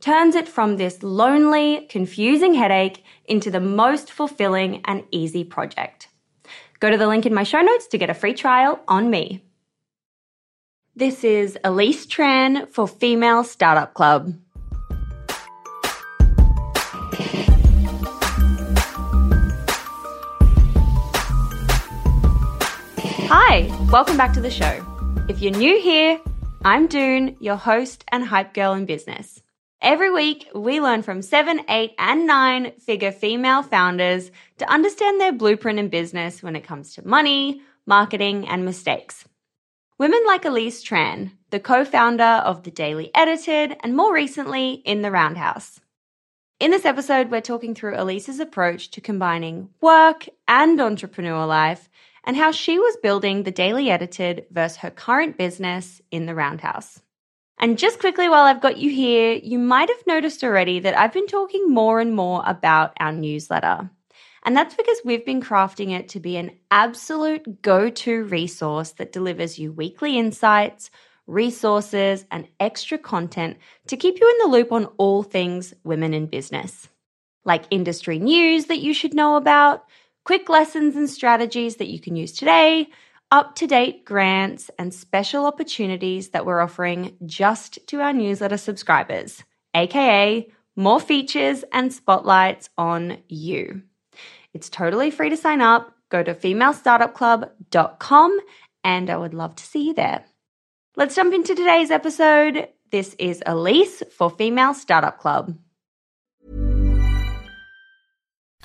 turns it from this lonely, confusing headache into the most fulfilling and easy project. Go to the link in my show notes to get a free trial on me. This is Alyce Tran for Female Startup Club. Hi, welcome back to the show. If you're new here, I'm Doone, your host and hype girl in business. Every week, we learn from seven, eight, and nine figure female founders to understand their blueprint in business when it comes to money, marketing, and mistakes. Women like Alyce Tran, the co founder of The Daily Edited, and more recently, in the Roundhouse. In this episode, we're talking through Alyce's approach to combining work and entrepreneur life and how she was building the daily edited versus her current business in the Roundhouse. And just quickly, while I've got you here, you might have noticed already that I've been talking more and more about our newsletter. And that's because we've been crafting it to be an absolute go to resource that delivers you weekly insights, resources, and extra content to keep you in the loop on all things women in business. Like industry news that you should know about, quick lessons and strategies that you can use today, up to date grants, and special opportunities that we're offering just to our newsletter subscribers, aka more features and spotlights on you. It's totally free to sign up. Go to femalestartupclub.com and I would love to see you there. Let's jump into today's episode. This is Alyce for Female Startup Club.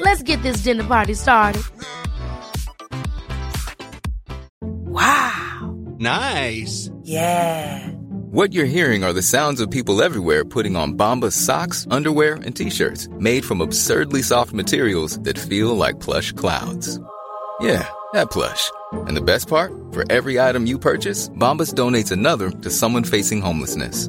Let's get this dinner party started. Wow. Nice. Yeah. What you're hearing are the sounds of people everywhere putting on Bombas socks, underwear, and t-shirts made from absurdly soft materials that feel like plush clouds. Yeah, that plush. And the best part? For every item you purchase, Bombas donates another to someone facing homelessness.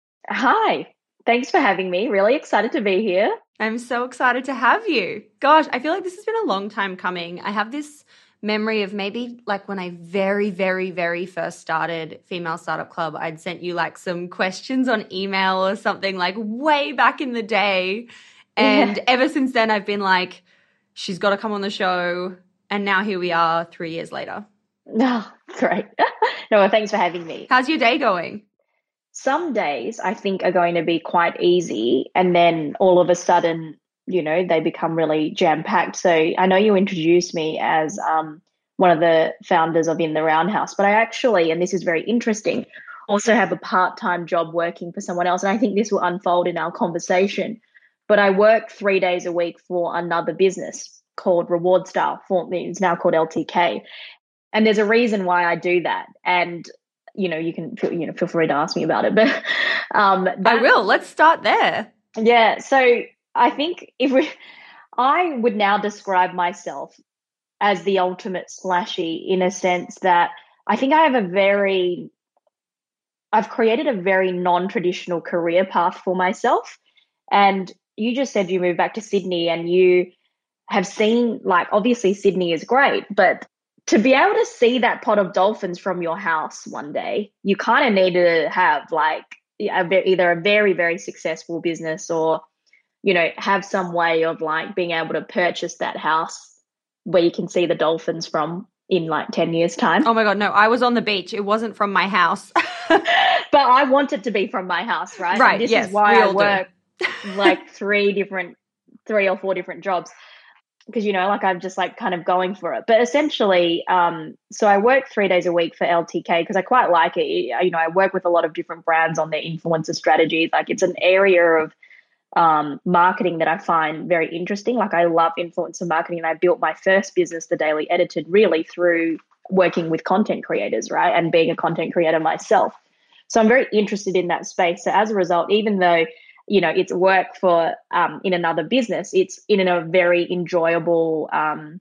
Hi. Thanks for having me. Really excited to be here. I'm so excited to have you. Gosh, I feel like this has been a long time coming. I have this memory of maybe like when I very, very, very first started Female Startup Club, I'd sent you like some questions on email or something like way back in the day. And yeah. ever since then, I've been like, she's got to come on the show. And now here we are three years later. No, oh, great. no, well, thanks for having me. How's your day going? Some days I think are going to be quite easy, and then all of a sudden, you know, they become really jam packed. So I know you introduced me as um, one of the founders of In the Roundhouse, but I actually, and this is very interesting, also have a part time job working for someone else. And I think this will unfold in our conversation. But I work three days a week for another business called rewardStyle. It's now called LTK. And there's a reason why I do that. And you know, you can feel, you know, feel free to ask me about it. But um, that, I will. Let's start there. Yeah. So I think if we, I would now describe myself as the ultimate slashy in a sense that I think I have a very, I've created a very non traditional career path for myself. And you just said you moved back to Sydney and you have seen, like, obviously Sydney is great, but to be able to see that pot of dolphins from your house one day, you kind of need to have like a, either a very, very successful business or, you know, have some way of like being able to purchase that house where you can see the dolphins from in like 10 years time. Oh my God, no, I was on the beach. It wasn't from my house. but I want it to be from my house, right? Right. And this yes, is why I work like three different, three or four different jobs because you know like i'm just like kind of going for it. But essentially um so i work three days a week for ltk because i quite like it. You know i work with a lot of different brands on their influencer strategies. Like it's an area of um, marketing that i find very interesting. Like i love influencer marketing and i built my first business the daily edited really through working with content creators right and being a content creator myself. So i'm very interested in that space. So as a result even though you know it's work for um, in another business it's in a very enjoyable um,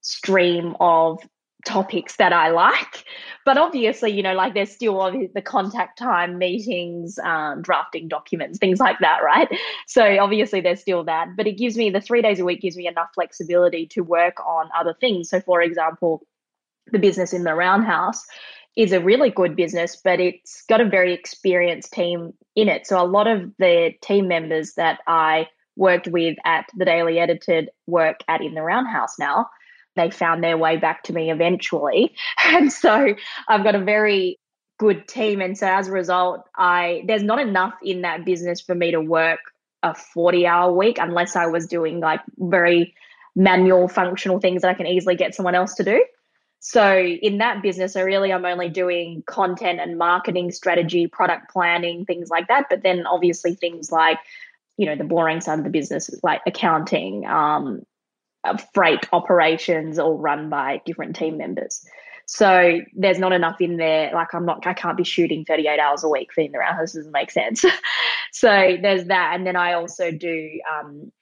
stream of topics that I like. But obviously, you know, like there's still the contact time, meetings, um, drafting documents, things like that, right? So obviously, there's still that. But it gives me the three days a week gives me enough flexibility to work on other things. So, for example, the business in the roundhouse is a really good business, but it's got a very experienced team in it. So a lot of the team members that I worked with at the Daily Edited work at In the Roundhouse now. They found their way back to me eventually. And so I've got a very good team. And so as a result, I there's not enough in that business for me to work a 40 hour week unless I was doing like very manual functional things that I can easily get someone else to do. So in that business, I really am only doing content and marketing strategy, product planning, things like that. But then obviously things like, you know, the boring side of the business, like accounting, um, uh, freight operations, all run by different team members. So there's not enough in there. Like I'm not, I can't be shooting 38 hours a week for in the. Doesn't make sense. so there's that, and then I also do um,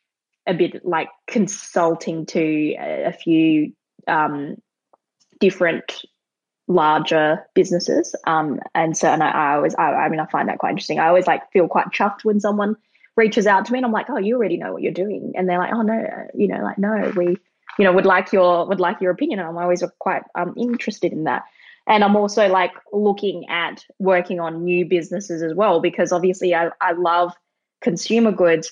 a bit like consulting to a, a few um, different larger businesses. Um, and so, and I, I always, I, I, mean, I find that quite interesting. I always like feel quite chuffed when someone reaches out to me and I'm like, oh, you already know what you're doing. And they're like, oh no, you know, like, no, we, you know, would like your, would like your opinion. And I'm always quite um, interested in that. And I'm also like looking at working on new businesses as well, because obviously I, I love consumer goods.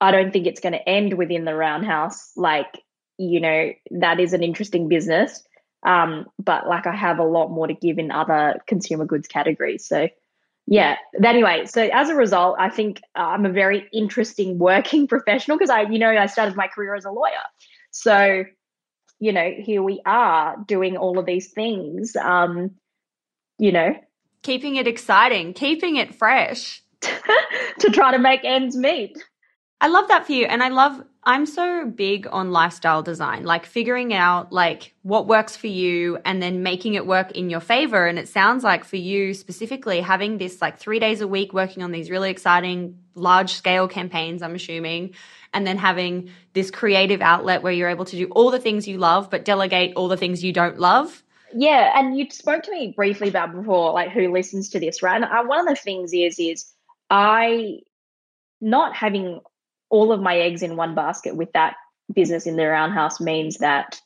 I don't think it's going to end within the roundhouse. Like you know, that is an interesting business. Um, but like I have a lot more to give in other consumer goods categories. So yeah. Anyway, so as a result, I think uh, I'm a very interesting working professional because I, you know, I started my career as a lawyer. So, you know, here we are doing all of these things. Um, you know, keeping it exciting, keeping it fresh to try to make ends meet. I love that for you. And I love, I'm so big on lifestyle design, like figuring out like what works for you and then making it work in your favor. And it sounds like for you specifically, having this like three days a week working on these really exciting large scale campaigns, I'm assuming, and then having this creative outlet where you're able to do all the things you love, but delegate all the things you don't love. Yeah. And you spoke to me briefly about before, like who listens to this, right? And I, one of the things is, is I, not having all of my eggs in one basket with that business in the roundhouse means that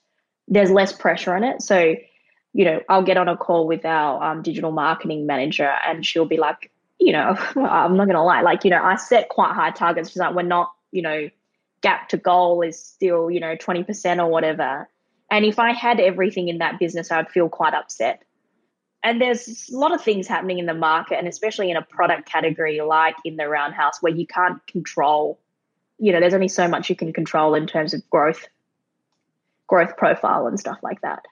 there's less pressure on it. So, you know, I'll get on a call with our um, digital marketing manager and she'll be like, you know, I'm not going to lie, like, you know, I set quite high targets. She's like, we're not, you know, gap to goal is still, you know, 20% or whatever. And if I had everything in that business, I'd feel quite upset. And there's a lot of things happening in the market, and especially in a product category like in the roundhouse, where you can't control you know, there's only so much you can control in terms of growth, growth profile and stuff like that.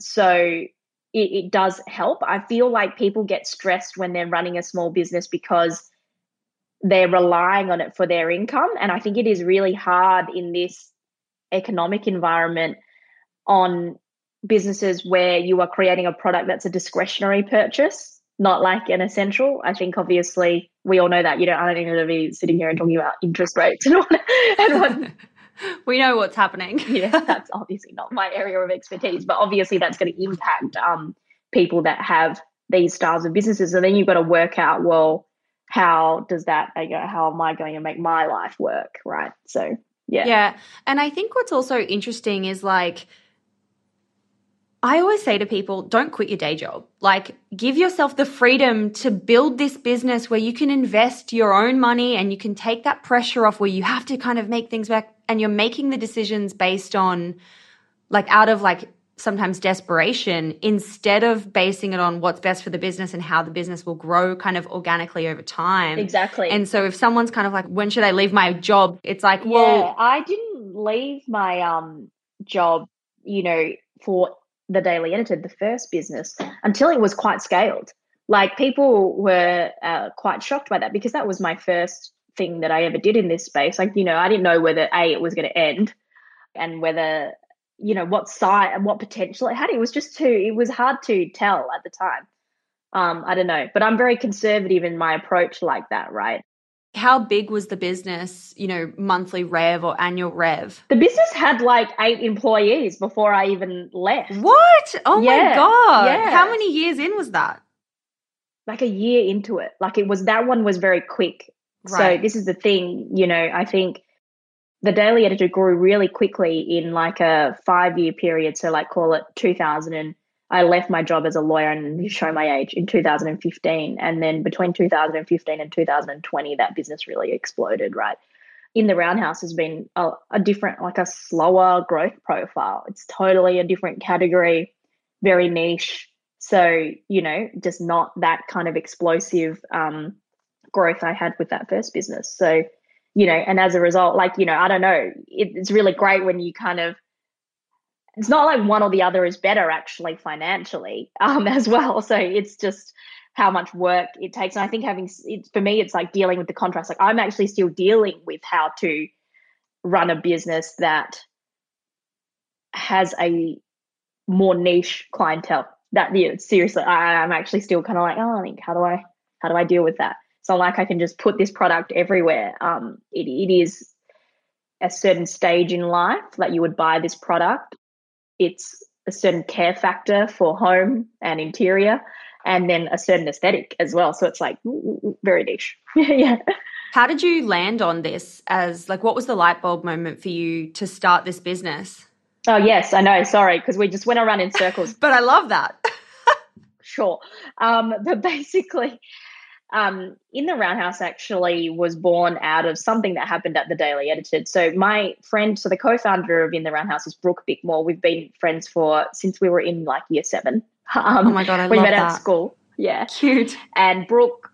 So it, it does help. I feel like people get stressed when they're running a small business because they're relying on it for their income. And I think it is really hard in this economic environment on businesses where you are creating a product that's a discretionary purchase not like an essential. I think obviously we all know that. You know, I don't need to be sitting here and talking about interest rates and what, and what we know what's happening. yeah, that's obviously not my area of expertise, but obviously that's going to impact um, people that have these styles of businesses. And then you've got to work out, well, how does that, you know, how am I going to make my life work? Right. So, yeah. Yeah. And I think what's also interesting is like, I always say to people, don't quit your day job. Like, give yourself the freedom to build this business where you can invest your own money and you can take that pressure off where you have to kind of make things back and you're making the decisions based on, like, out of like sometimes desperation instead of basing it on what's best for the business and how the business will grow kind of organically over time. Exactly. And so if someone's kind of like, when should I leave my job? It's like, well, yeah, I didn't leave my um job, you know, for the Daily Edited, the first business, until it was quite scaled. Like people were uh, quite shocked by that because that was my first thing that I ever did in this space. Like, you know, I didn't know whether A, it was going to end and whether, you know, what site and what potential it had. It was just too, it was hard to tell at the time. Um, I don't know, but I'm very conservative in my approach like that, right? How big was the business, you know, monthly rev or annual rev? The business had like eight employees before I even left. What? Oh yeah, my God. Yeah. How many years in was that? Like a year into it. Like it was, that one was very quick. Right. So this is the thing, you know, I think the daily edited grew really quickly in like a five year period. So like call it 2000 and I left my job as a lawyer and show my age in 2015. And then between 2015 and 2020, that business really exploded, right? In the Roundhouse has been a, a different, like a slower growth profile. It's totally a different category, very niche. So, you know, just not that kind of explosive um, growth I had with that first business. So, you know, and as a result, like, you know, I don't know, it, it's really great when you kind of it's not like one or the other is better actually financially um, as well. So it's just how much work it takes. And I think having for me, it's like dealing with the contrast. Like I'm actually still dealing with how to run a business that has a more niche clientele. That yeah, seriously, I, I'm actually still kind of like, oh, I think how do I how do I deal with that? So like I can just put this product everywhere. Um, it, it is a certain stage in life that you would buy this product it's a certain care factor for home and interior and then a certain aesthetic as well. So it's like very niche. Yeah. How did you land on this as like what was the light bulb moment for you to start this business? Oh yes i know. Sorry because we just went around in circles. But i love that. Sure. Um, but basically um, in the Roundhouse actually was born out of something that happened at the Daily Edited. So my friend, so the co-founder of In the Roundhouse is Brooke Bickmore. We've been friends for since we were in like year seven. Um, oh my god, I we met that. at school. Yeah, Cute. and Brooke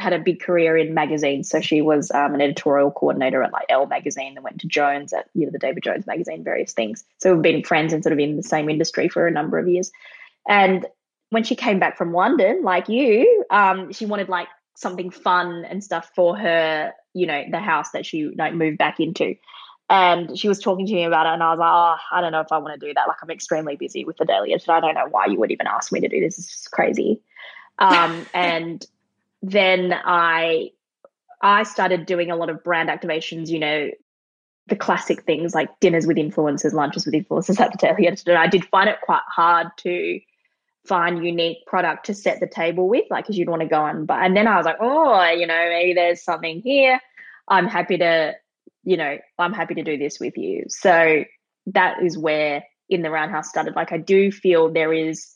had a big career in magazines. So she was um, an editorial coordinator at like Elle magazine, and went to Jones at you know the David Jones magazine, various things. So we've been friends and sort of in the same industry for a number of years. And when she came back from London, like you, um, she wanted like something fun and stuff for her, you know, the house that she like moved back into. And she was talking to me about it, and I was like, "Oh, I don't know if I want to do that. Like, I'm extremely busy with the Daily Edited. I don't know why you would even ask me to do this. It's just crazy." Um, and then I, I started doing a lot of brand activations. You know, the classic things like dinners with influencers, lunches with influencers at the Daily Edited. And I did find it quite hard to find unique product to set the table with, like, because you'd want to go on. But and then I was like, oh, you know, maybe there's something here. I'm happy to, you know, I'm happy to do this with you. So that is where in the Roundhouse started. Like, I do feel there is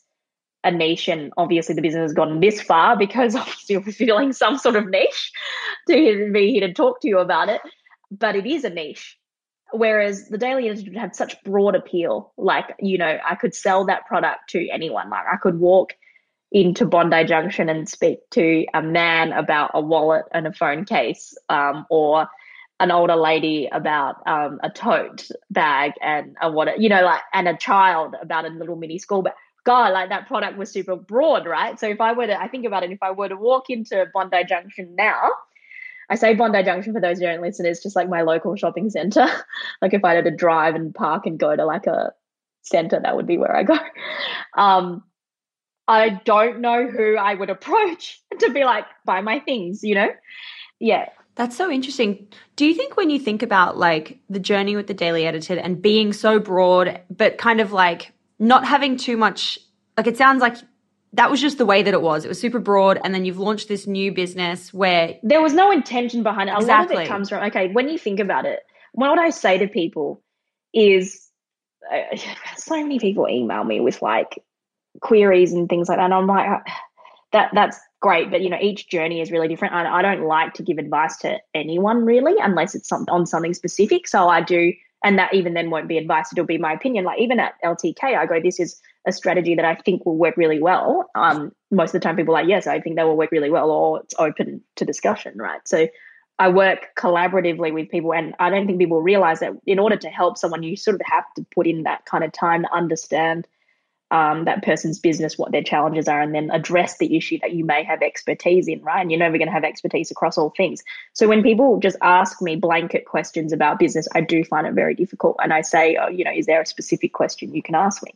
a niche, and obviously the business has gotten this far because I'm still feeling some sort of niche to be here to talk to you about it. But it is a niche. Whereas the Daily Edited had such broad appeal. Like, you know, I could sell that product to anyone. Like, I could walk into Bondi Junction and speak to a man about a wallet and a phone case, um, or an older lady about um, a tote bag and a what, you know, like, and a child about a little mini school bag. God, like that product was super broad, right? So if I were to, I think about it, if I were to walk into Bondi Junction now, I say Bondi Junction for those who don't listen, it's just like my local shopping center. like if I had to drive and park and go to like a center, that would be where I go. Um, I don't know who I would approach to be like, buy my things, you know? Yeah. That's so interesting. Do you think when you think about like the journey with the Daily Edited and being so broad, but kind of like not having too much, like it sounds like that was just the way that it was. It was super broad, and then you've launched this new business where there was no intention behind it. A Exactly. lot of it comes from okay. When you think about it, what I say to people is, uh, so many people email me with like queries and things like that. And I'm like, uh, that that's great, but you know, each journey is really different. I, I don't like to give advice to anyone really, unless it's some, on something specific. So I do, and that even then won't be advice; it'll be my opinion. Like even at LTK, I go, this is a strategy that I think will work really well. Um, most of the time, people are like, yes, I think that will work really well, or it's open to discussion, right? So I work collaboratively with people, and I don't think people realize that in order to help someone, you sort of have to put in that kind of time to understand um, that person's business, what their challenges are, and then address the issue that you may have expertise in, right? And you're never going to have expertise across all things. So when people just ask me blanket questions about business, I do find it very difficult. And I say, oh, you know, is there a specific question you can ask me?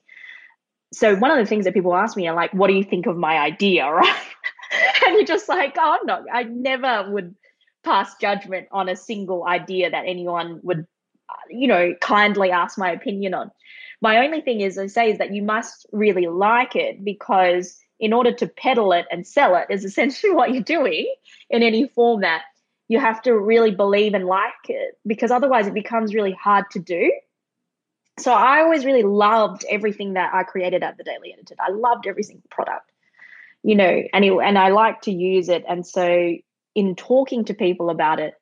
So one of the things that people ask me are like, what do you think of my idea, right? and you're just like, oh, I'm not, I never would pass judgment on a single idea that anyone would, uh, you know, kindly ask my opinion on. My only thing is, I say, is that you must really like it because in order to peddle it and sell it is essentially what you're doing in any format. You have to really believe and like it because otherwise it becomes really hard to do. So I always really loved everything that I created at the Daily Edited. I loved every single product, you know, and it, and I like to use it. And so in talking to people about it,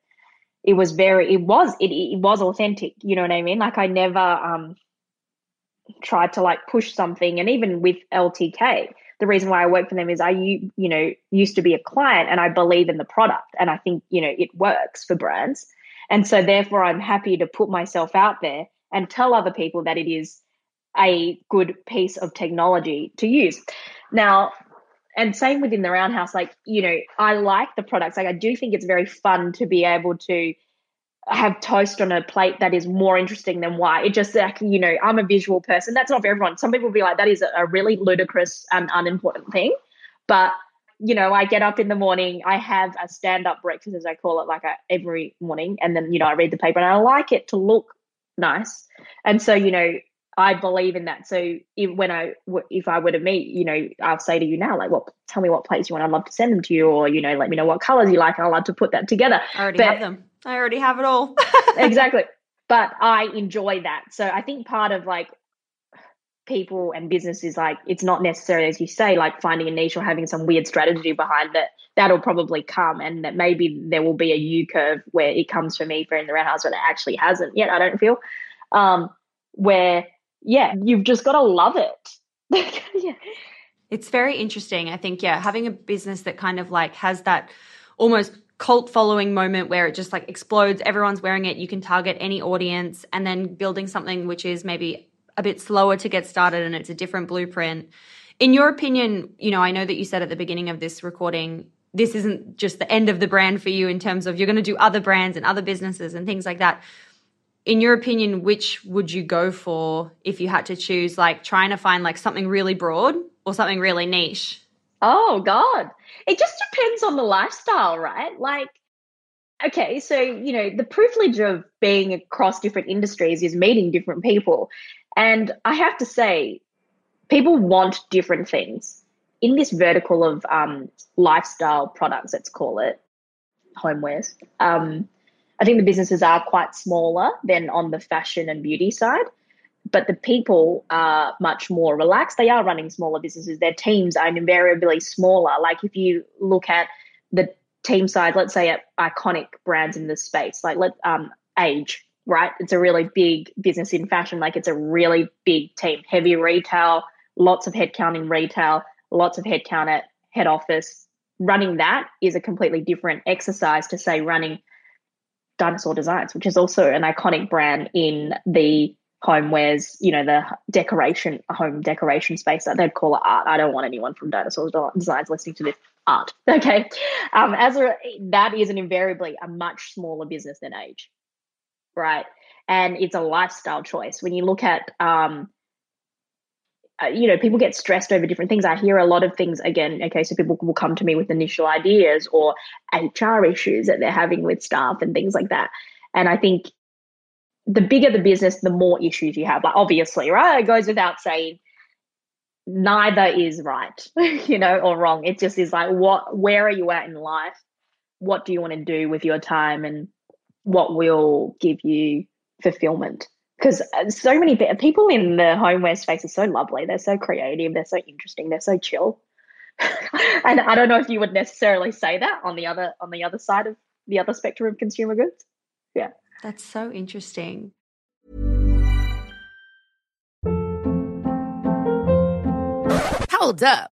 it was very, it was, it, it was authentic. You know what I mean? Like I never um, tried to like push something. And even with LTK, the reason why I work for them is I, you you know, used to be a client and I believe in the product and I think, you know, it works for brands. And so therefore I'm happy to put myself out there and tell other people that it is a good piece of technology to use. Now, and same within the roundhouse, like, you know, I like the products. Like I do think it's very fun to be able to have toast on a plate that is more interesting than white. It just like, you know, I'm a visual person. That's not for everyone. Some people will be like, that is a really ludicrous and unimportant thing. But you know, I get up in the morning, I have a stand up breakfast, as I call it, like a, every morning. And then, you know, I read the paper and I like it to look nice. And so, you know, I believe in that. So if, when I, if I were to meet, you know, I'll say to you now, like, well, tell me what plates you want. I'd love to send them to you, or you know, let me know what colors you like. I'd love to put that together. I already But- have them. I already have it all. exactly. But I enjoy that. So I think part of like people and businesses like it's not necessarily as you say like finding a niche or having some weird strategy behind it that'll probably come. And that maybe there will be a u curve where it comes for me for in the roundhouse but it actually hasn't yet i don't feel. Um where yeah you've just got to love it. Yeah. it's very interesting. I think yeah having a business that kind of like has that almost cult following moment where it just like explodes everyone's wearing it you can target any audience and then building something which is maybe a bit slower to get started and it's a different blueprint. In your opinion, you know, I know that you said at the beginning of this recording, this isn't just the end of the brand for you in terms of you're going to do other brands and other businesses and things like that. In your opinion, which would you go for if you had to choose, like trying to find like something really broad or something really niche? Oh, God. It just depends on the lifestyle, right? Like, okay, so, you know, the privilege of being across different industries is meeting different people. And I have to say, people want different things. In this vertical of um, lifestyle products, let's call it homewares, um, I think the businesses are quite smaller than on the fashion and beauty side, but the people are much more relaxed. They are running smaller businesses. Their teams are invariably smaller. Like if you look at the team side, let's say at iconic brands in this space, like let um, Aje, right? It's a really big business in fashion. Like it's a really big team, heavy retail, lots of headcount in retail, lots of headcount at head office. Running that is a completely different exercise to say running Dinosaur Designs, which is also an iconic brand in the homewares, you know, the decoration, home decoration space. They'd call it art. I don't want anyone from Dinosaur Designs listening to this art. Okay. Um, as a, that is an invariably a much smaller business than Aje right? And it's a lifestyle choice. When you look at, um, uh, you know, people get stressed over different things. I hear a lot of things again. Okay, so people will come to me with initial ideas or HR issues that they're having with staff and things like that. And I think the bigger the business, the more issues you have. Like obviously, right? It goes without saying. Neither is right, you know, or wrong. It just is like, what? Where are you at in life? What do you want to do with your time? And what will give you fulfillment. Because uh, so many people in the homeware space are so lovely they're so creative they're so interesting they're so chill. And i don't know if you would necessarily say that on the other on the other side of the other spectrum of consumer goods. Yeah. That's so interesting. Hold up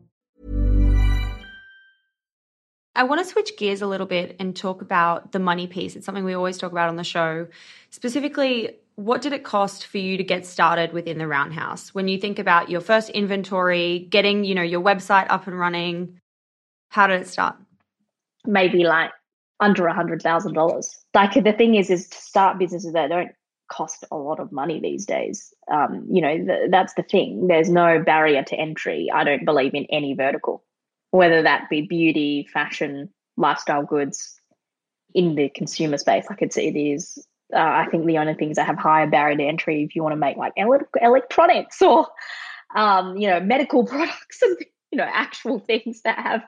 I want to switch gears a little bit and talk about the money piece. It's something we always talk about on the show. Specifically, what did it cost for you to get started within the Roundhouse? When you think about your first inventory, getting, you know, your website up and running, how did it start? Maybe like under a hundred thousand dollars. Like the thing is, is to start businesses that don't cost a lot of money these days. Um, you know, th- that's the thing. There's no barrier to entry. I don't believe in any vertical, whether that be beauty, fashion, lifestyle goods, in the consumer space. Like it's it is. Uh, I think the only things that have higher barrier to entry, if you want to make like ele- electronics or um, you know medical products and you know actual things that have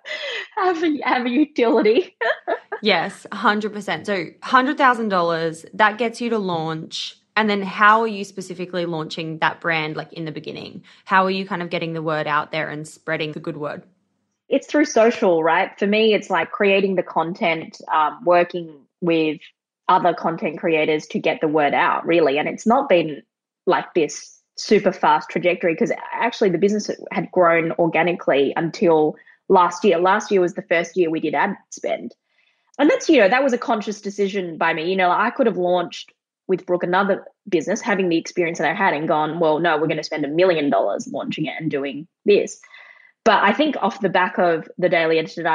have have a utility. yes, hundred percent. So hundred thousand dollars that gets you to launch. And then how are you specifically launching that brand like in the beginning? How are you kind of getting the word out there and spreading the good word? It's through social, right? For me, it's like creating the content, um, working with other content creators to get the word out, really. And it's not been like this super fast trajectory because actually the business had grown organically until last year. Last year was the first year we did ad spend. And that's, you know, that was a conscious decision by me. You know, I could have launched with Brooke another business, having the experience that I had and gone, well, no, we're going to spend a million dollars launching it and doing this. But I think off the back of the Daily Edited,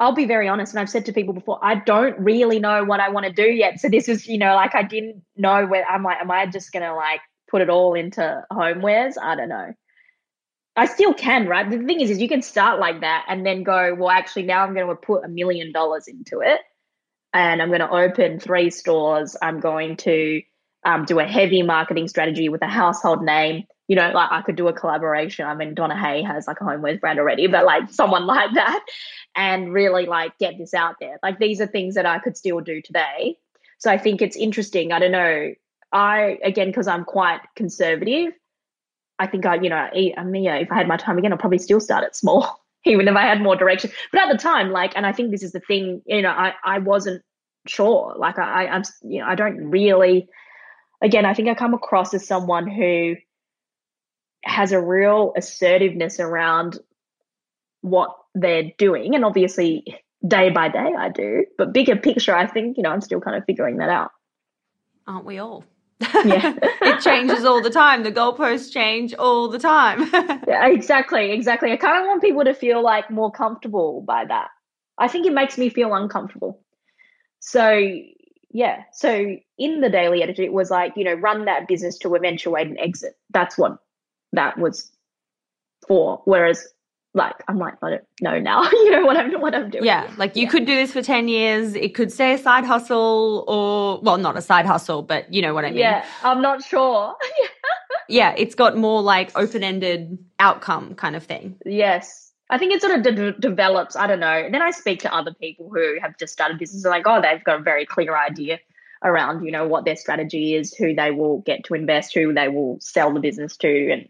I'll be very honest, and I've said to people before, I don't really know what I want to do yet. So this is, you know, like I didn't know where I'm like, am I just gonna like put it all into homewares? I don't know. I still can, right? The thing is, is you can start like that and then go, well, actually, now I'm going to put a million dollars into it, and I'm going to open three stores. I'm going to um, do a heavy marketing strategy with a household name. You know, like I could do a collaboration. I mean, Donna Hay has like a homewares brand already, but like someone like that, and really like get this out there. Like these are things that I could still do today. So I think it's interesting. I don't know. I again because I'm quite conservative. I think I, you know, I mean, if I had my time again, I'd probably still start it small, even if I had more direction. But at the time, like, and I think this is the thing, you know, I I wasn't sure. Like, I I'm, you know, I don't really. Again, I think I come across as someone who has a real assertiveness around what they're doing, and obviously day by day I do. But bigger picture, I think you know I'm still kind of figuring that out. Aren't we all? Yeah. it changes all the time. The goalposts change all the time. yeah, exactly, exactly. I kind of want people to feel like more comfortable by that. I think it makes me feel uncomfortable. So yeah, so in the daily edited, it was like you know run that business to eventuate an exit. That's what that was for. Whereas like I'm like I don't know now. you know what I'm what I'm doing. Yeah, like you yeah. could do this for ten years. It could stay a side hustle, or well, not a side hustle, but you know what I mean. Yeah, I'm not sure. yeah, it's got more like open ended outcome kind of thing. Yes. I think it sort of de- develops. I don't know. And then I speak to other people who have just started businesses, like, oh, they've got a very clear idea around, you know, what their strategy is, who they will get to invest, who they will sell the business to, and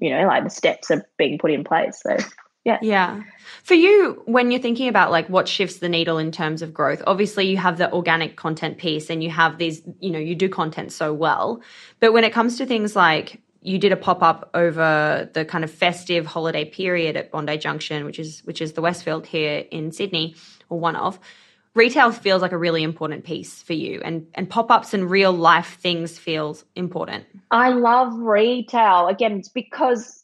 you know, like the steps are being put in place. So yeah. Yeah. For you, when you're thinking about like what shifts the needle in terms of growth, obviously you have the organic content piece and you have these, you know, you do content so well. But when it comes to things like you did a pop up over the kind of festive holiday period at Bondi Junction, which is which is the Westfield here in Sydney, or one of. Retail feels like a really important piece for you, and and pop ups and real life things feels important. I love retail. Again, it's because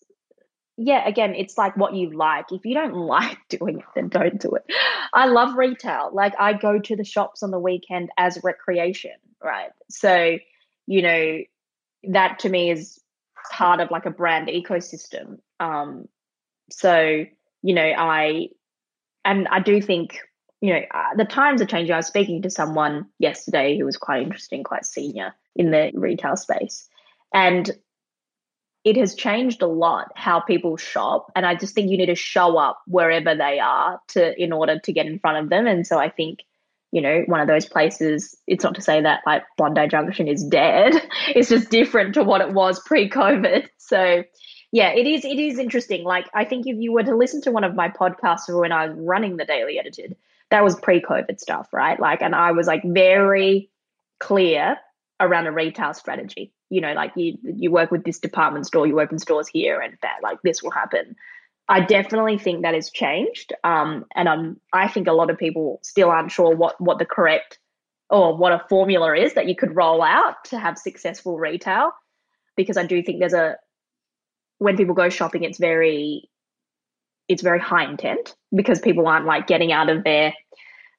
yeah, again, it's like what you like. If you don't like doing it, then don't do it. I love retail. Like I go to the shops on the weekend as recreation, right? So, you know, that to me is part of like a brand ecosystem. Um, so, you know, I and I do think, you know, uh, the times are changing. I was speaking to someone yesterday who was quite interesting, quite senior in the retail space. And it has changed a lot how people shop and i just think you need to show up wherever they are to in order to get in front of them and so i think you know one of those places it's not to say that like bondi junction is dead it's just different to what it was pre-covid so yeah, it is. It is interesting. Like, I think if you were to listen to one of my podcasts when I was running the Daily Edited, that was pre-COVID stuff, right? Like, and I was like very clear around a retail strategy. You know, like you you work with this department store, you open stores here, and that like this will happen. I definitely think that has changed, um, and I'm I think a lot of people still aren't sure what what the correct or what a formula is that you could roll out to have successful retail, because I do think there's a when people go shopping, it's very it's very high intent because people aren't like getting out of their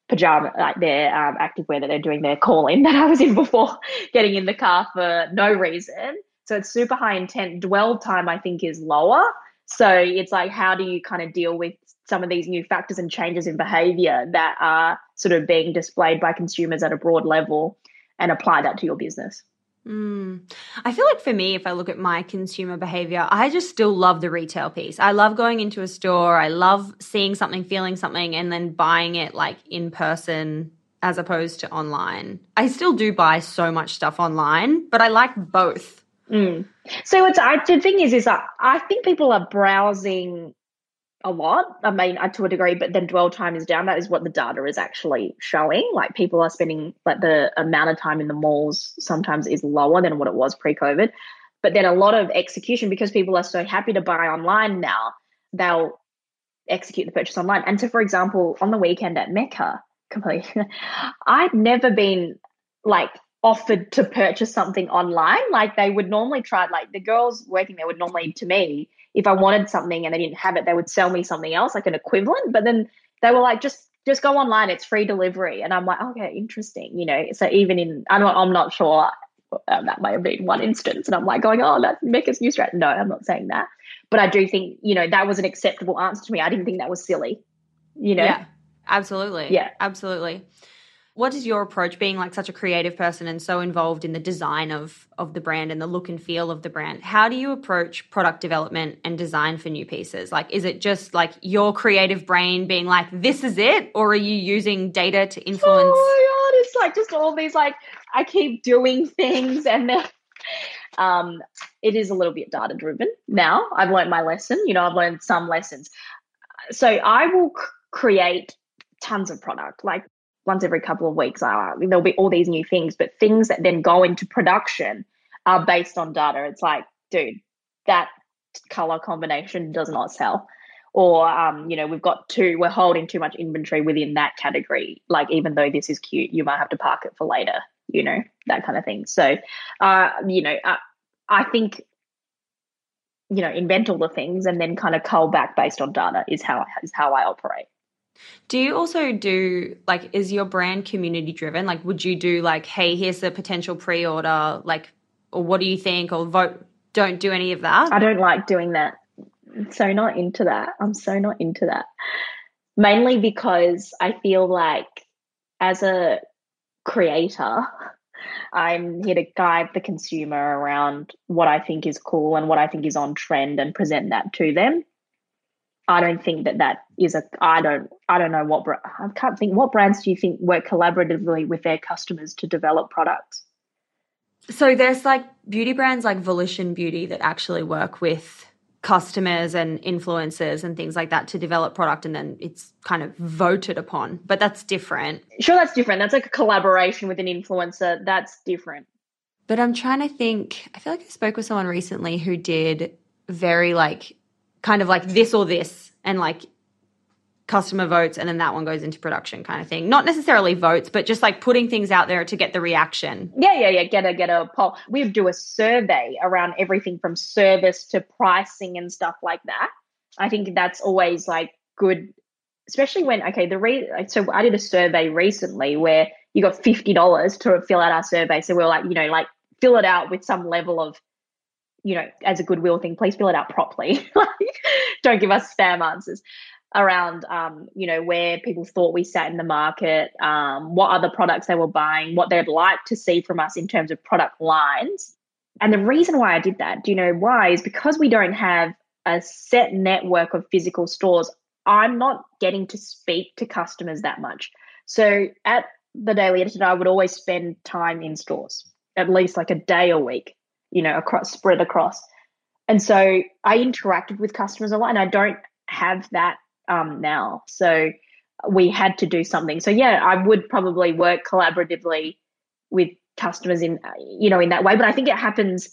pajama like their um, activewear that they're doing their call in that I was in before getting in the car for no reason. So it's super high intent. Dwell time I think is lower. So it's like how do you kind of deal with some of these new factors and changes in behavior that are sort of being displayed by consumers at a broad level and apply that to your business. Mm. I feel like for me, if I look at my consumer behavior, I just still love the retail piece. I love going into a store. I love seeing something, feeling something, and then buying it like in person as opposed to online. I still do buy so much stuff online, but I like both. Mm. So it's I, the thing is, is I, I think people are browsing a lot. I mean, uh, to a degree, but then dwell time is down. That is what the data is actually showing. Like people are spending like the amount of time in the malls sometimes is lower than what it was pre-COVID. But then a lot of execution because people are so happy to buy online now, they'll execute the purchase online. And so, for example, on the weekend at Mecca, completely, I'd never been like offered to purchase something online. Like they would normally try, like the girls working there would normally to me if I wanted something and they didn't have it, they would sell me something else, like an equivalent. But then they were like, just just go online, it's free delivery. And I'm like, okay, interesting. You know, so even in I'm not I'm not sure um, that might have been one instance. And I'm like going, oh, that's Mecca's new strat. No, I'm not saying that. But I do think, you know, that was an acceptable answer to me. I didn't think that was silly. You know? Yeah, absolutely. Yeah. Absolutely what is your approach being like such a creative person and so involved in the design of of the brand and the look and feel of the brand how do you approach product development and design for new pieces? Like is it just like your creative brain being like this is it or are you using data to influence? Oh my god it's like just all these like i keep doing things and then um it is a little bit data driven now. I've learned my lesson you know i've learned some lessons. So i will c- create tons of product like once every couple of weeks. Uh, there'll be all these new things, but things that then go into production are based on data. It's like, dude, that color combination does not sell. Or, um, you know, we've got two, we're holding too much inventory within that category. Like, even though this is cute, you might have to park it for later, you know, that kind of thing. So, uh, you know, I, I think you know invent all the things and then kind of cull back based on data is how is how I operate. Do you also do like is your brand community driven? Like would you do like hey here's the potential pre-order like or what do you think or vote don't do any of that? I don't like doing that. So not into that. I'm so not into that. Mainly because I feel like as a creator I'm here to guide the consumer around what I think is cool and what I think is on trend and present that to them. I don't think that that is a. I don't. I don't know what. I can't think. What brands do you think work collaboratively with their customers to develop products? So there's like beauty brands like Volition Beauty that actually work with customers and influencers and things like that to develop product and then it's kind of voted upon but that's different sure that's different that's like a collaboration with an influencer that's different but i'm trying to think i feel like i spoke with someone recently who did very like kind of like this or this and like customer votes and then that one goes into production kind of thing. Not necessarily votes, but just like putting things out there to get the reaction. Yeah, yeah, yeah. Get a get a poll. We do a survey around everything from service to pricing and stuff like that. I think that's always like good, especially when okay, the re so I did a survey recently where you got fifty dollars to fill out our survey. So we are like, you know, like fill it out with some level of you know, as a goodwill thing, please fill it out properly. like, don't give us spam answers around, um, you know, where people thought we sat in the market, um, what other products they were buying, what they'd like to see from us in terms of product lines. And the reason why I did that, do you know why? Is because we don't have a set network of physical stores. I'm not getting to speak to customers that much. So at the Daily Edited, I would always spend time in stores, at least like a day a week you know, across spread across. and so I interacted with customers a lot, and I don't have that um, now. So we had to do something. So yeah, I would probably work collaboratively with customers in you know in that way. But I think it happens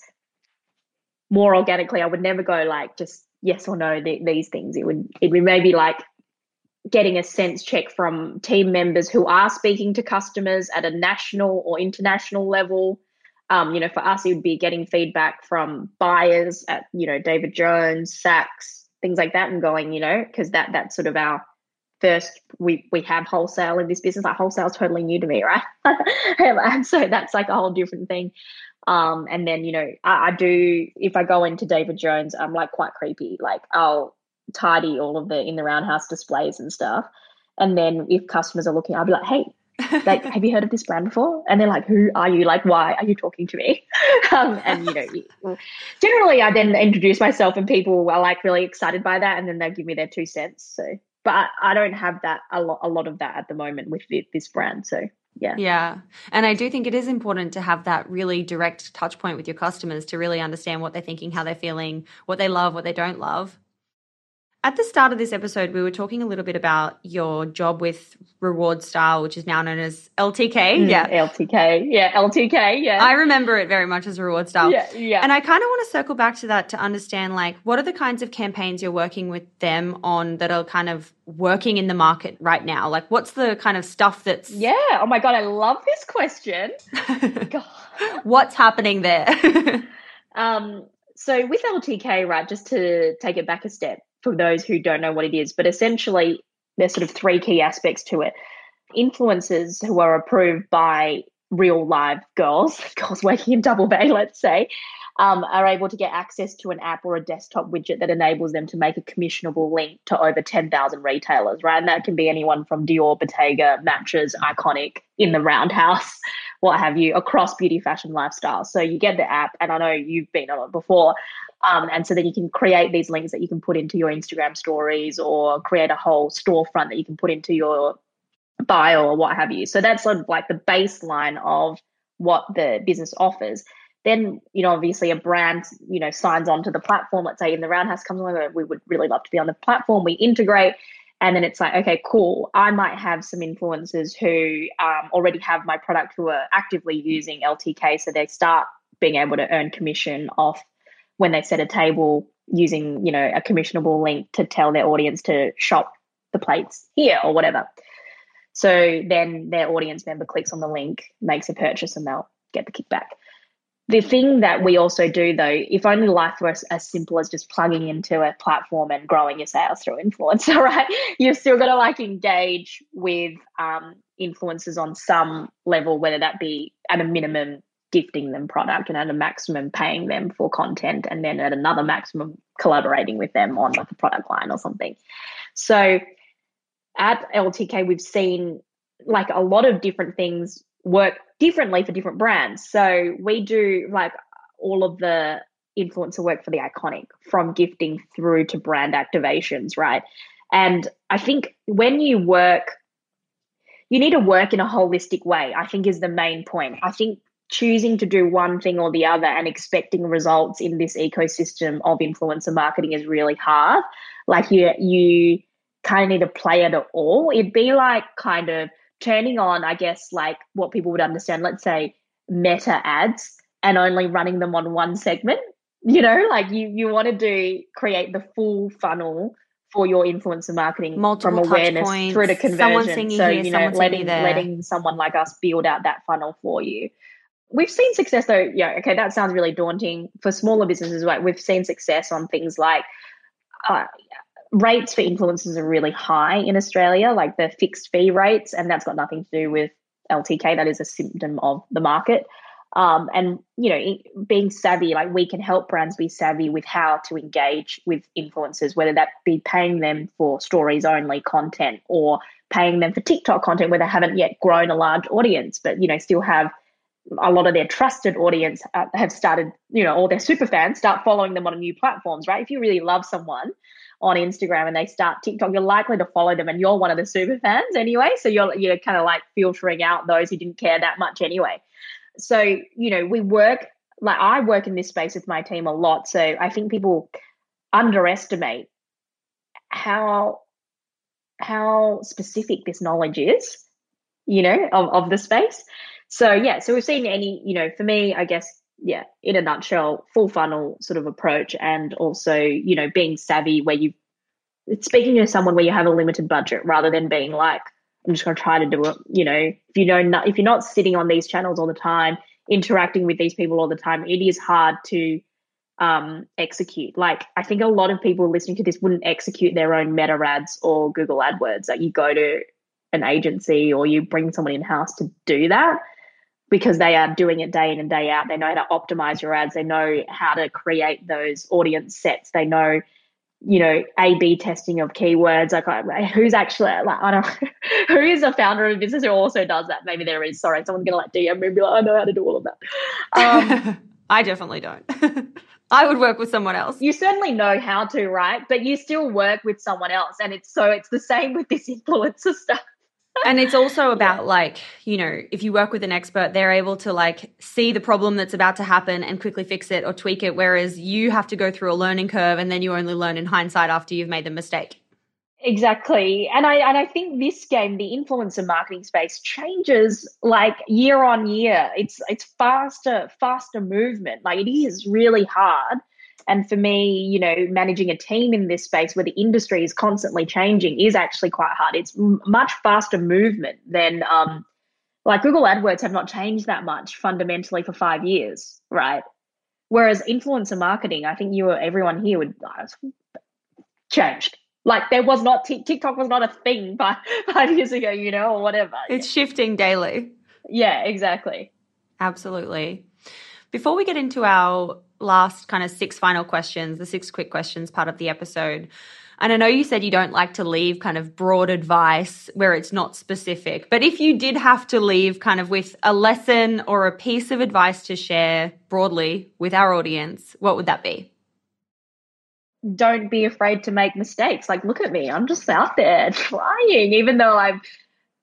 more organically. I would never go like just yes or no th- these things. It would it would be maybe like getting a sense check from team members who are speaking to customers at a national or international level. Um, you know, for us, it would be getting feedback from buyers at, you know, David Jones, Saks, things like that, and going, you know, because that that's sort of our first we we have wholesale in this business. Like wholesale is totally new to me, right? and so that's like a whole different thing. Um, and then you know, I, I do if I go into David Jones, I'm like quite creepy. Like I'll tidy all of the in the roundhouse displays and stuff. And then if customers are looking, I'll be like, hey, like, have you heard of this brand before? And they're like, who are you? Like, why are you talking to me? Um, and, you know, generally I then introduce myself and people are like really excited by that. And then they give me their two cents. So, but I, I don't have that, a lot, a lot of that at the moment with this brand. So, yeah. Yeah. And I do think it is important to have that really direct touch point with your customers to really understand what they're thinking, how they're feeling, what they love, what they don't love. At the start of this episode, we were talking a little bit about your job with rewardStyle, which is now known as LTK. Mm, yeah. LTK. Yeah. LTK. Yeah. I remember it very much as rewardStyle. Yeah. Yeah. And I kind of want to circle back to that to understand like what are the kinds of campaigns you're working with them on that are kind of working in the market right now? Like what's the kind of stuff that's. Yeah. Oh my God. I love this question. what's happening there? um, so with LTK, right, just to take it back a step, for those who don't know what it is, but essentially there's sort of three key aspects to it. Influencers who are approved by real live girls, girls working in Double Bay, let's say, um, are able to get access to an app or a desktop widget that enables them to make a commissionable link to over 10,000 retailers, right? And that can be anyone from Dior, Bottega, Matches, Iconic, in the Roundhouse, what have you, across beauty, fashion, lifestyle. So you get the app, and I know you've been on it before. Um, and so then you can create these links that you can put into your Instagram stories or create a whole storefront that you can put into your bio or what have you. So that's sort of like the baseline of what the business offers. Then, you know, obviously a brand, you know, signs on to the platform. Let's say in the Roundhouse comes along, we would really love to be on the platform. We integrate. And then it's like, okay, cool. I might have some influencers who um, already have my product who are actively using LTK. So they start being able to earn commission off when they set a table using, you know, a commissionable link to tell their audience to shop the plates here or whatever. So then their audience member clicks on the link, makes a purchase, and they'll get the kickback. The thing that we also do, though, if only life was as simple as just plugging into a platform and growing your sales through influencer, right? You've still got to like engage with um, influencers on some level, whether that be at a minimum gifting them product and at a maximum paying them for content and then at another maximum collaborating with them on like a product line or something. So at ltk we've seen like a lot of different things work differently for different brands. So we do like all of the influencer work for the iconic from gifting through to brand activations right? And i think when you work you need to work in a holistic way i think is the main point. I think choosing to do one thing or the other and expecting results in this ecosystem of influencer marketing is really hard. Like you you kind of need to play it all. It'd be like kind of turning on, I guess, like what people would understand, let's say meta ads and only running them on one segment. You know, like you you want to do create the full funnel for your influencer marketing Multiple from awareness points, through to conversion. So here, you know, letting there. letting someone like us build out that funnel for you. We've seen success though. Yeah, okay, that sounds really daunting for smaller businesses. Right, we've seen success on things like uh, rates for influencers are really high in Australia, like the fixed fee rates, and that's got nothing to do with LTK. That is a symptom of the market. Um, and you know, being savvy, like we can help brands be savvy with how to engage with influencers, whether that be paying them for stories only content or paying them for TikTok content where they haven't yet grown a large audience, but you know, still have a lot of their trusted audience uh, have started, you know, or their super fans start following them on new platforms, right? If you really love someone on Instagram and they start TikTok, you're likely to follow them and you're one of the super fans anyway. So you're you're kind of like filtering out those who didn't care that much anyway. So, you know, we work like I work in this space with my team a lot. So I think people underestimate how how specific this knowledge is, you know, of, of the space. So yeah, so we've seen any, you know, for me, I guess, yeah, in a nutshell, full funnel sort of approach and also, you know, being savvy where you speaking to someone where you have a limited budget rather than being like, I'm just to try to do it. You know, if you know, not, if you're not sitting on these channels all the time, interacting with these people all the time, it is hard to um, execute. Like, I think a lot of people listening to this wouldn't execute their own Meta ads or Google AdWords. Like, you go to an agency or you bring someone in house to do that because they are doing it day in and day out. They know how to optimize your ads. They know how to create those audience sets. They know you know, A B testing of keywords. Like, who's actually like, I don't who is a founder of a business who also does that? Maybe there is. Sorry, someone's gonna like DM me and be like, I know how to do all of that. Um, I definitely don't. I would work with someone else. You certainly know how to, right? But you still work with someone else, and it's so it's the same with this influencer stuff and it's also about like you know if you work with an expert they're able to like see the problem that's about to happen and quickly fix it or tweak it whereas you have to go through a learning curve and then you only learn in hindsight after you've made the mistake. Exactly. And i and i think this game the influencer marketing space changes like year on year. It's it's faster faster movement. Like it is really hard and for me, you know, managing a team in this space where the industry is constantly changing is actually quite hard. It's m- much faster movement than, um, like Google AdWords have not changed that much fundamentally for five years, right? Whereas influencer marketing, I think you or everyone here would uh, changed. Like there was not TikTok was not a thing five, five years ago, you know, or whatever. It's shifting daily. Yeah, exactly. Absolutely. Before we get into our last kind of six final questions, the six quick questions part of the episode. And I know you said you don't like to leave kind of broad advice where it's not specific, but if you did have to leave kind of with a lesson or a piece of advice to share broadly with our audience, what would that be? Don't be afraid to make mistakes. Like, look at me, I'm just out there trying, even though I've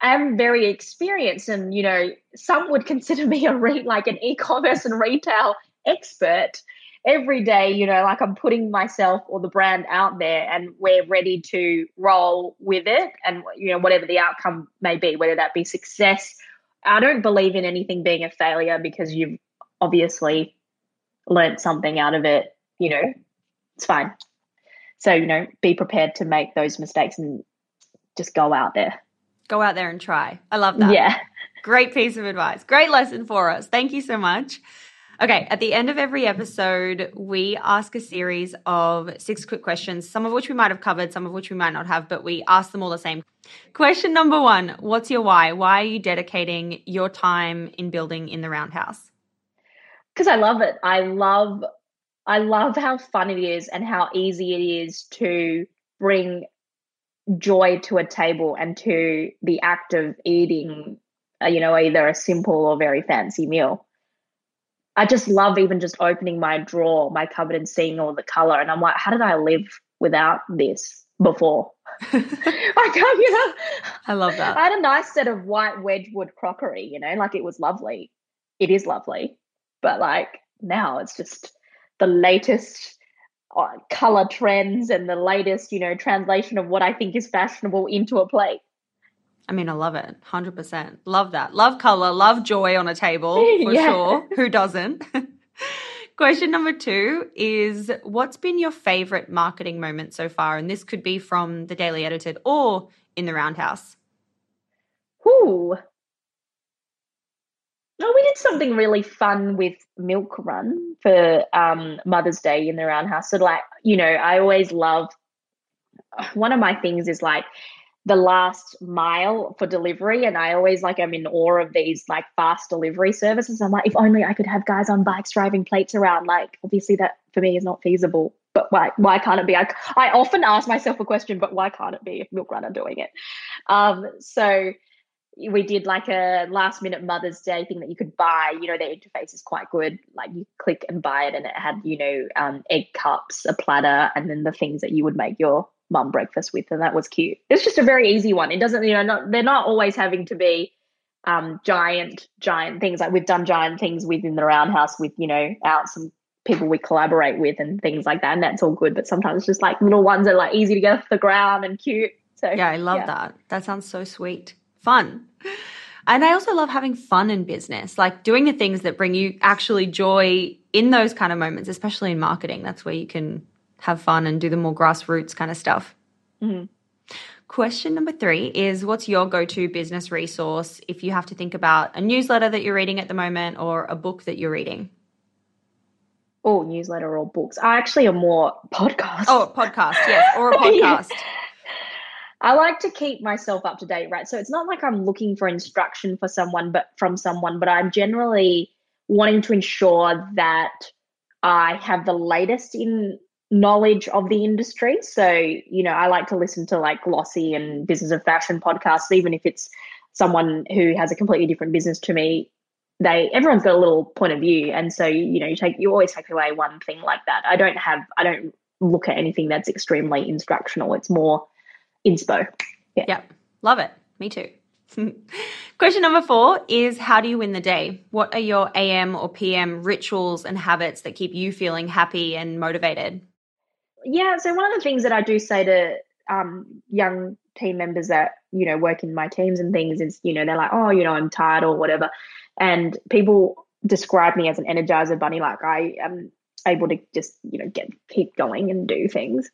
am very experienced and you know some would consider me a re- like an e-commerce and retail expert every day, you know, like I'm putting myself or the brand out there and we're ready to roll with it and, you know, whatever the outcome may be, whether that be success. I don't believe in anything being a failure because you've obviously learned something out of it, you know, it's fine. So, you know, be prepared to make those mistakes and just go out there. Go out there and try. I love that. Yeah. Great piece of advice. Great lesson for us. Thank you so much. Okay, at the end of every episode, we ask a series of six quick questions, some of which we might have covered, some of which we might not have, but we ask them all the same. Question number one What's your why? Why are you dedicating your time in building in the roundhouse? Because I love it. I love I love how fun it is and how easy it is to bring joy to a table and to the act of eating, uh, you know, either a simple or very fancy meal. I just love even just opening my drawer, my cupboard, and seeing all the color. And I'm like, how did I live without this before? I can't, you know. I love that. I had a nice set of white Wedgwood crockery, you know, like it was lovely. It is lovely. But like now it's just the latest uh, color trends and the latest, you know, translation of what I think is fashionable into a plate. I mean, I love it. 100%. Love that. Love color, love joy on a table for yeah. sure. Who doesn't? Question number two is What's been your favorite marketing moment so far? And this could be from the Daily Edited or in the Roundhouse. Ooh. Oh, we did something really fun with MilkRun for um, Mother's Day in the Roundhouse. So, like, you know, I always love one of my things is like the last mile for delivery and i always like i'm in awe of these like fast delivery services. I'm like if only i could have guys on bikes driving plates around. Like obviously that for me is not feasible. But why why can't it be? I, I often ask myself a question but why can't it be if MilkRun are doing it? Um so we did like a last minute mother's day thing that you could buy you know the interface is quite good like you click and buy it and it had you know um, egg cups a platter and then the things that you would make your mum breakfast with, and that was cute. It's just a very easy one. It doesn't, you know, not, they're not always having to be um, giant, giant things. Like we've done giant things within the roundhouse with, you know, out some people we collaborate with and things like that. And that's all good. But sometimes it's just like little ones that are like easy to get off the ground and cute. So Yeah, I love yeah. that. That sounds so sweet. Fun. And I also love having fun in business, like doing the things that bring you actually joy in those kind of moments, especially in marketing. That's where you can have fun and do the more grassroots kind of stuff. Mhm. Question number three is What's your go to business resource if you have to think about a newsletter that you're reading at the moment or a book that you're reading? or newsletter or books. I actually am more podcast. Oh, a podcast, yes, or a podcast. I like to keep myself up to date, right? So it's not like I'm looking for instruction for someone, but from someone, but I'm generally wanting to ensure that I have the latest in knowledge of the industry. So, you know, I like to listen to like Glossy and Business of Fashion podcasts, even if it's someone who has a completely different business to me. They everyone's got a little point of view. And so, you know, you take you always take away one thing like that. I don't have I don't look at anything that's extremely instructional. It's more inspo. Yeah. Yep. Love it. Me too. Question number four is How do you win the day? What are your AM or PM rituals and habits that keep you feeling happy and motivated? Yeah, so one of the things that I do say to um, young team members that you know work in my teams and things is you know they're like oh you know I'm tired or whatever, and people describe me as an energizer bunny like I am able to just you know get keep going and do things,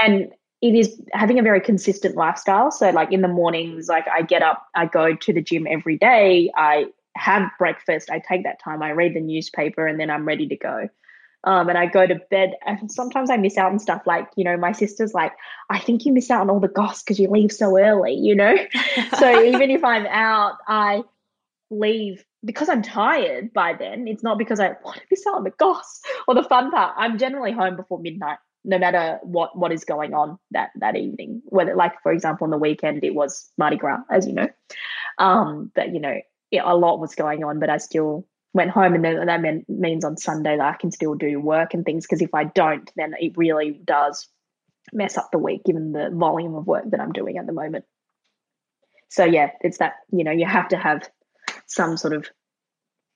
and it is having a very consistent lifestyle. So like in the mornings, like I get up, I go to the gym every day, I have breakfast, I take that time, I read the newspaper, and then I'm ready to go. Um, and I go to bed, and sometimes I miss out on stuff. Like, you know, my sister's like, I think you miss out on all the goss because you leave so early, you know? so even if I'm out, I leave because I'm tired by then. It's not because I want to miss out on the goss or the fun part. I'm generally home before midnight, no matter what what is going on that that evening. Whether, like, for example, on the weekend, it was Mardi Gras, as you know. Um, but, you know, yeah, a lot was going on, but I still went home and then that meant, means on Sunday that I can still do work and things because if I don't then it really does mess up the week given the volume of work that I'm doing at the moment. So yeah, it's that, you know, you have to have some sort of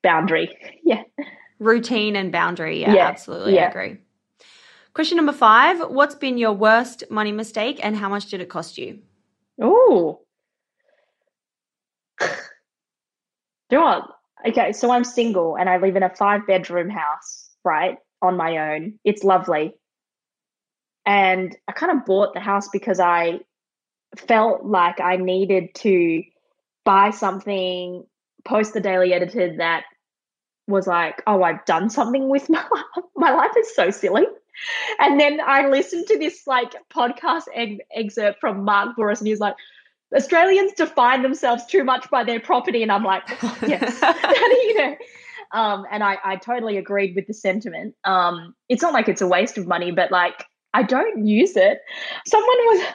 boundary. Yeah. Routine and boundary. Yeah, Yeah, absolutely. I agree. Question number five What's been your worst money mistake and how much did it cost you? Oh. Do what? Okay, so I'm single and I live in a five bedroom house, right? On my own. It's lovely. And I kind of bought the house because I felt like I needed to buy something, post the daily edited that was like, oh, I've done something with my life. My life is so silly. And then I listened to this like podcast eg- excerpt from Mark Bouris, and he's like, Australians define themselves too much by their property. And I'm like, oh, yes, you know. Um, and I, I totally agreed with the sentiment. Um, it's not like it's a waste of money, but like I don't use it. Someone was,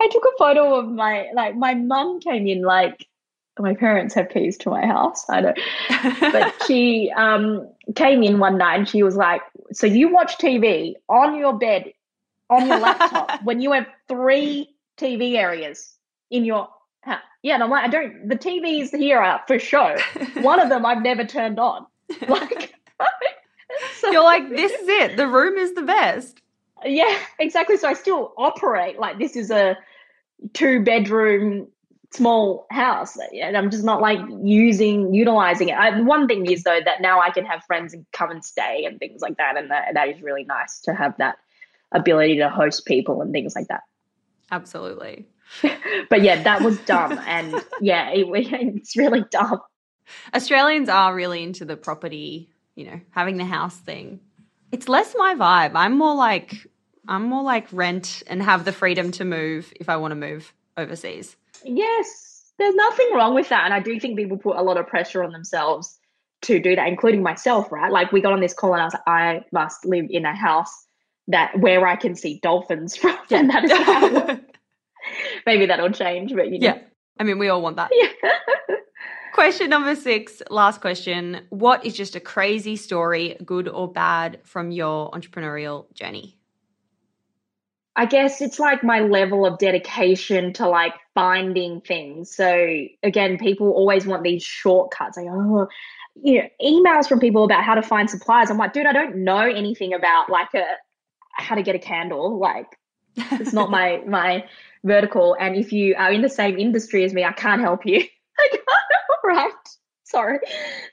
I took a photo of my, like my mum came in, like my parents have keys to my house. I know, but she um, came in one night and she was like, "So you watch TV on your bed, on your laptop when you have three TV areas in your house?" Yeah, and I'm like, "I don't. The TVs here are for show. One of them I've never turned on. Like, so- You're like, This is it. The room is the best. yeah, exactly. So I still operate like this is a two bedroom small house and I'm just not like using utilizing it. I, one thing is though that now I can have friends and come and stay and things like that and that, that is really nice to have that ability to host people and things like that. Absolutely. But yeah, that was dumb and yeah, it, it's really dumb. Australians are really into the property, you know, having the house thing. It's less my vibe. I'm more like I'm more like rent and have the freedom to move if I want to move overseas. Yes, there's nothing wrong with that. And I do think people put a lot of pressure on themselves to do that, including myself, right? Like we got on this call and I was like, I must live in a house that where I can see dolphins from. And that is how Maybe that'll change, but you know. Yeah. I mean, we all want that. Yeah. Question number six, last question. What is just a crazy story, good or bad, from your entrepreneurial journey? I guess it's like my level of dedication to like finding things. So again, people always want these shortcuts. Like, oh, you know, emails from people about how to find supplies. I'm like, dude, I don't know anything about like a how to get a candle. Like, it's not my my vertical. And if you are in the same industry as me, I can't help you. I can't, right? Sorry,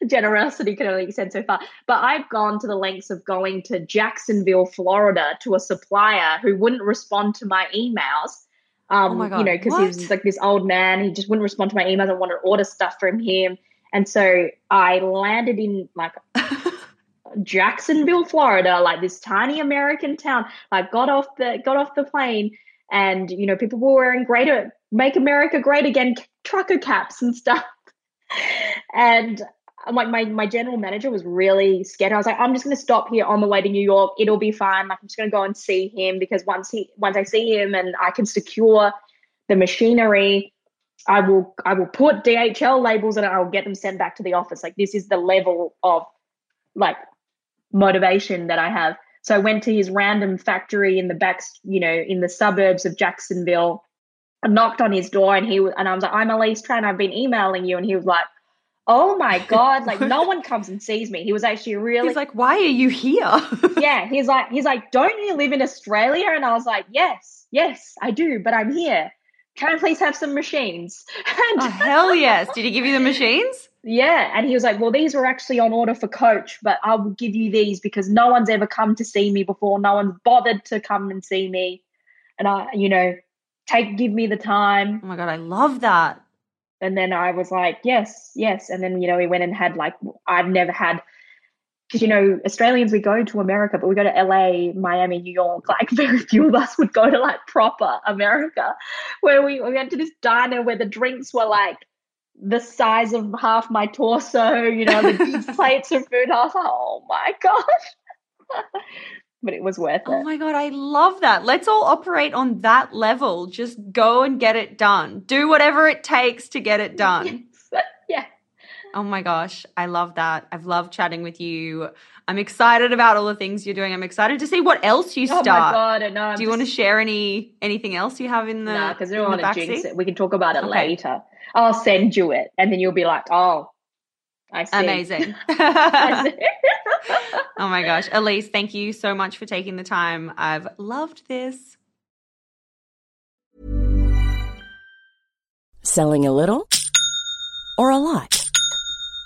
generosity can only extend so far. But I've gone to the lengths of going to Jacksonville, Florida, to a supplier who wouldn't respond to my emails. Um, Oh my God, you know, because he was like this old man. He just wouldn't respond to my emails. I wanted to order stuff from him, and so I landed in like Jacksonville, Florida, like this tiny American town. Like got off the got off the plane, and you know, people were wearing greater "Make America Great Again" trucker caps and stuff. And I'm like, my my general manager was really scared. I was like, I'm just gonna stop here on the way to New York. It'll be fine. Like I'm just gonna go and see him because once he once I see him and I can secure the machinery, I will I will put DHL labels and I'll get them sent back to the office. Like this is the level of like motivation that I have. So I went to his random factory in the back, you know, in the suburbs of Jacksonville. I knocked on his door and he was, and I was like, I'm Alyce Tran. I've been emailing you. And he was like, Oh my God. Like no one comes and sees me. He was actually really He's like, why are you here? yeah. He's like, he's like, don't you live in Australia? And I was like, yes, yes, I do, but I'm here. Can I please have some machines? And oh, hell yes. Did he give you the machines? yeah. And he was like, well, these were actually on order for Coach, but I will give you these because no one's ever come to see me before. No one's bothered to come and see me. And I, you know, take, give me the time. Oh my God, I love that. And then I was like, yes, yes. And then, you know, we went and had like, I've never had, because, you know, Australians, we go to America, but we go to LA, Miami, New York. Like, very few of us would go to like proper America, where we, we went to this diner where the drinks were like the size of half my torso, you know, the big plates of food. I was like, oh my gosh. but it was worth it. Oh my God, I love that. Let's all operate on that level. Just go and get it done. Do whatever it takes to get it done. yeah. Oh my gosh, I love that. I've loved chatting with you. I'm excited about all the things you're doing. I'm excited to see what else you start. Oh my. God. And, um, Do you want to share any anything else you have in the Nah, because we don't want to jinx it. We can talk about it Okay. later. I'll send you it, and then you'll be like, "Oh, I see." Amazing. I see. oh my gosh. Alyce, thank you so much for taking the time. I've loved this. Selling a little or a lot?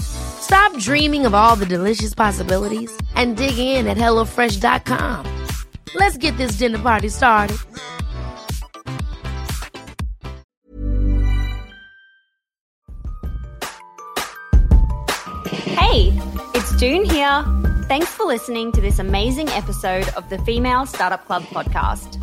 Stop dreaming of all the delicious possibilities and dig in at HelloFresh.com. Let's get this dinner party started. Hey, it's Doone here. Thanks for listening to this amazing episode of the Female Startup Club podcast.